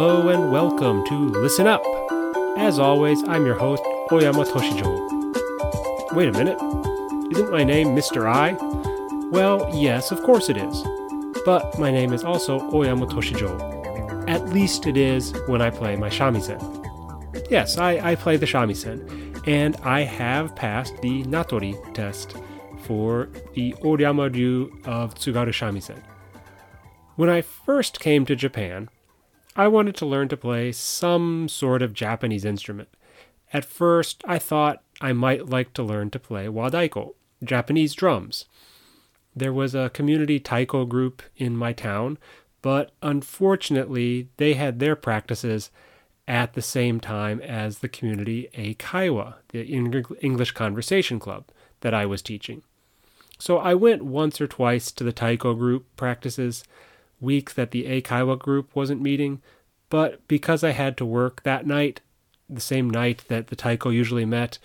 Hello and welcome to Listen Up. As always, I'm your host, Oyama Toshijo. Wait a minute. Isn't my name Mr. I? Well, yes, of course it is. But my name is also Oyama Toshijo. At least it is when I play my shamisen. Yes, I, I play the shamisen, and I have passed the Natori test for the Oyama Ryu of Tsugaru Shamisen. When I first came to Japan, I wanted to learn to play some sort of Japanese instrument. At first, I thought I might like to learn to play wadaiko, Japanese drums. There was a community taiko group in my town, but unfortunately, they had their practices at the same time as the community Eikaiwa, the English Conversation Club that I was teaching. So I went once or twice to the taiko group practices, week that the Eikaiwa group wasn't meeting, but because I had to work that night, the same night that the Taiko usually met,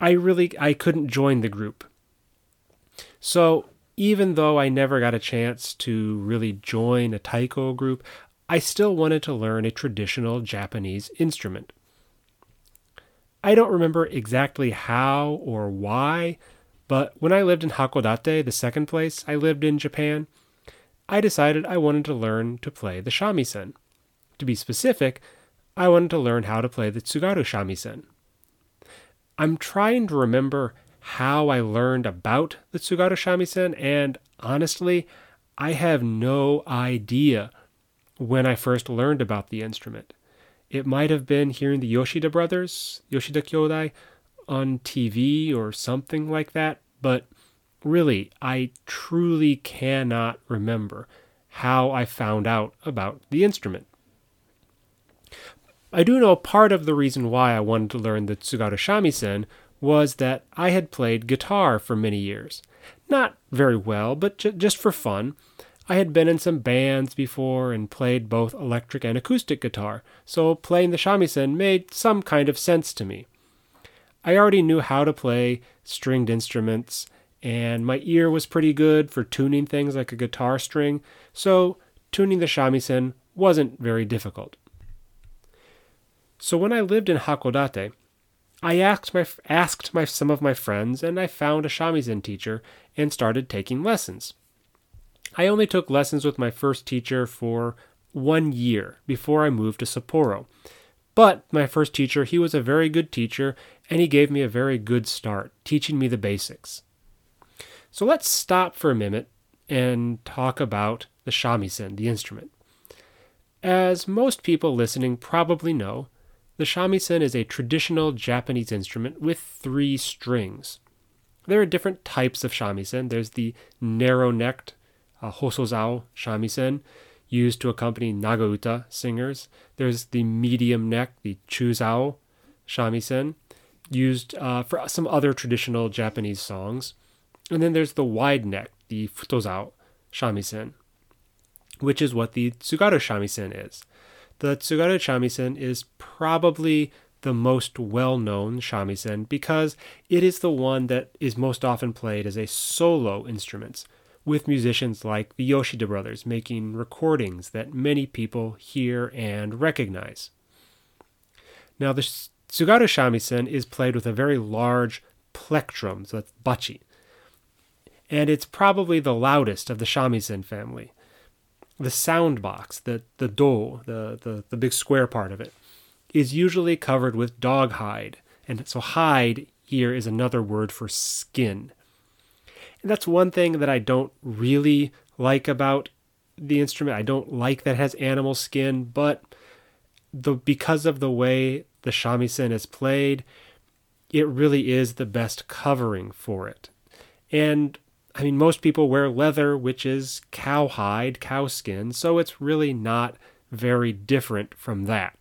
I really I couldn't join the group. So even though I never got a chance to really join a taiko group, I still wanted to learn a traditional Japanese instrument. I don't remember exactly how or why, but when I lived in Hakodate, the second place I lived in Japan, I decided I wanted to learn to play the shamisen. To be specific, I wanted to learn how to play the Tsugaru shamisen. I'm trying to remember how I learned about the Tsugaru shamisen, and honestly, I have no idea when I first learned about the instrument. It might have been hearing the Yoshida brothers, Yoshida Kyodai, on TV or something like that, but really, I truly cannot remember how I found out about the instrument. I do know part of the reason why I wanted to learn the Tsugaru shamisen was that I had played guitar for many years. Not very well, but just for fun. I had been in some bands before and played both electric and acoustic guitar, so playing the shamisen made some kind of sense to me. I already knew how to play stringed instruments, and my ear was pretty good for tuning things like a guitar string, so tuning the shamisen wasn't very difficult. So when I lived in Hakodate, I asked my asked my some of my friends and I found a shamisen teacher and started taking lessons. I only took lessons with my first teacher for 1 year before I moved to Sapporo. But my first teacher, he was a very good teacher and he gave me a very good start, teaching me the basics. So let's stop for a minute and talk about the shamisen, the instrument. As most people listening probably know, the shamisen is a traditional Japanese instrument with three strings. There are different types of shamisen. There's the narrow necked uh, hosozao shamisen, used to accompany nagauta singers. There's the medium neck, the chuzao shamisen, used uh, for some other traditional Japanese songs. And then there's the wide neck, the futozao shamisen, which is what the tsugaru shamisen is. The Tsugaru shamisen is probably the most well known shamisen because it is the one that is most often played as a solo instrument, with musicians like the Yoshida brothers making recordings that many people hear and recognize. Now, the Tsugaru shamisen is played with a very large plectrum, so that's bachi, and it's probably the loudest of the shamisen family the sound box, the the do, the, the the big square part of it, is usually covered with dog hide, and so hide here is another word for skin. And that's one thing that I don't really like about the instrument. I don't like that it has animal skin, but the because of the way the shamisen is played, it really is the best covering for it. And I mean, most people wear leather, which is cowhide, cow skin, so it's really not very different from that.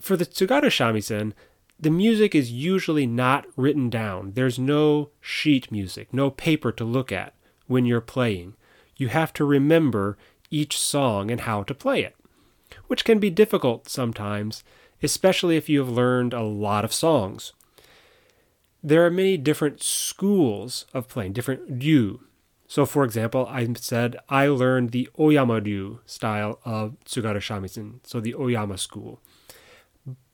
For the Tsugaru shamisen, the music is usually not written down. There's no sheet music, no paper to look at when you're playing. You have to remember each song and how to play it, which can be difficult sometimes, especially if you have learned a lot of songs there are many different schools of playing, different ryu. So, for example, I said I learned the Oyama Ryu style of Tsugaru Shamisen, so the Oyama school.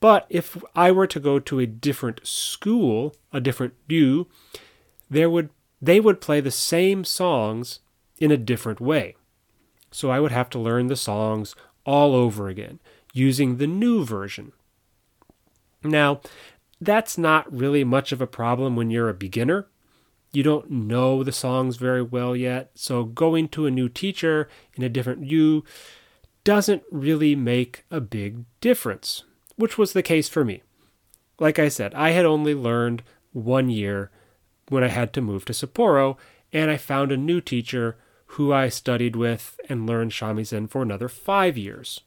But if I were to go to a different school, a different Ryu, there would they would play the same songs in a different way. So I would have to learn the songs all over again using the new version. Now, that's not really much of a problem when you're a beginner. You don't know the songs very well yet, so going to a new teacher in a different Ryu doesn't really make a big difference, which was the case for me. Like I said, I had only learned one year when I had to move to Sapporo, and I found a new teacher who I studied with and learned shamisen for another five years.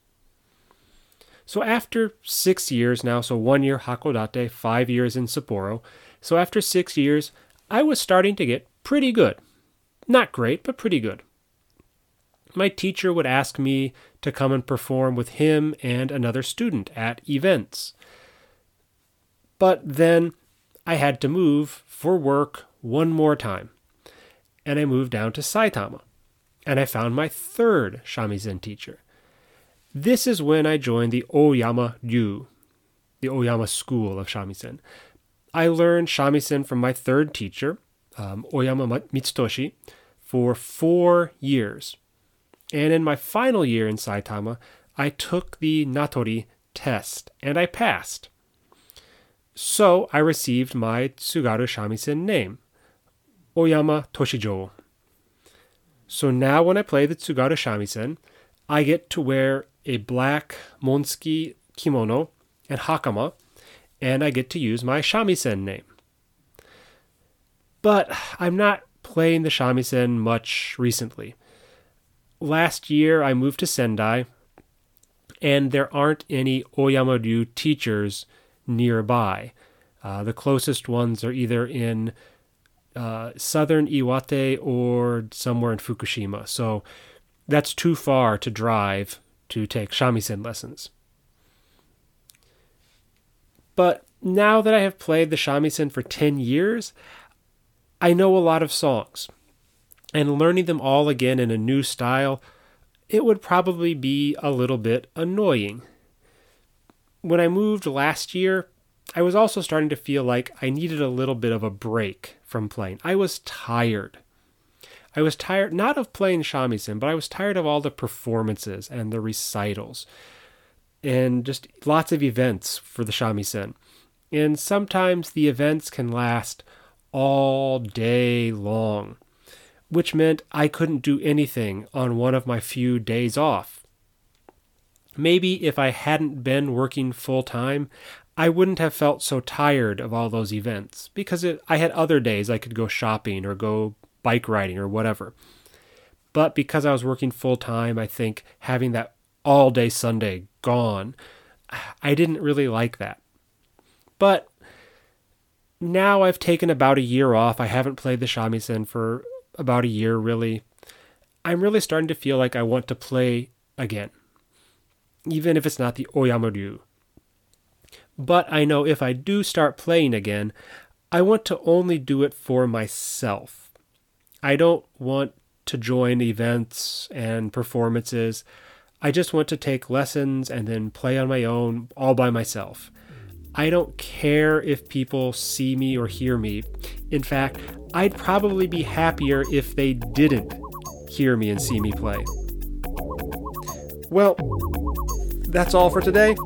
So after six years now, so one year Hakodate, five years in Sapporo, so after six years, I was starting to get pretty good. Not great, but pretty good. My teacher would ask me to come and perform with him and another student at events. But then I had to move for work one more time, and I moved down to Saitama and I found my third shamisen teacher. This is when I joined the Oyama Ryu, the Oyama school of shamisen. I learned shamisen from my third teacher, um, Oyama Mitsutoshi, for four years. And in my final year in Saitama, I took the Natori test and I passed. So I received my Tsugaru shamisen name, Oyama Toshijo. So now when I play the Tsugaru Shamisen, I get to wear a black Montsuki kimono and hakama, and I get to use my shamisen name. But I'm not playing the shamisen much recently. Last year I moved to Sendai, and there aren't any Oyama Ryu teachers nearby. Uh, the closest ones are either in uh, southern Iwate or somewhere in Fukushima. So that's too far to drive to take shamisen lessons. But now that I have played the shamisen for 10 years, I know a lot of songs. And learning them all again in a new style, it would probably be a little bit annoying. When I moved last year, I was also starting to feel like I needed a little bit of a break from playing. I was tired. I was tired not of playing shamisen, but I was tired of all the performances and the recitals and just lots of events for the shamisen. And sometimes the events can last all day long, which meant I couldn't do anything on one of my few days off. Maybe if I hadn't been working full time, I wouldn't have felt so tired of all those events because it, I had other days I could go shopping or go bike riding or whatever. But because I was working full time, I think having that all day Sunday gone, I didn't really like that. But now I've taken about a year off. I haven't played the shamisen for about a year, really. I'm really starting to feel like I want to play again, even if it's not the Oyama Ryu. But I know if I do start playing again, I want to only do it for myself. I don't want to join events and performances. I just want to take lessons and then play on my own all by myself. I don't care if people see me or hear me. In fact, I'd probably be happier if they didn't hear me and see me play. Well, that's all for today.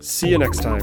See you next time.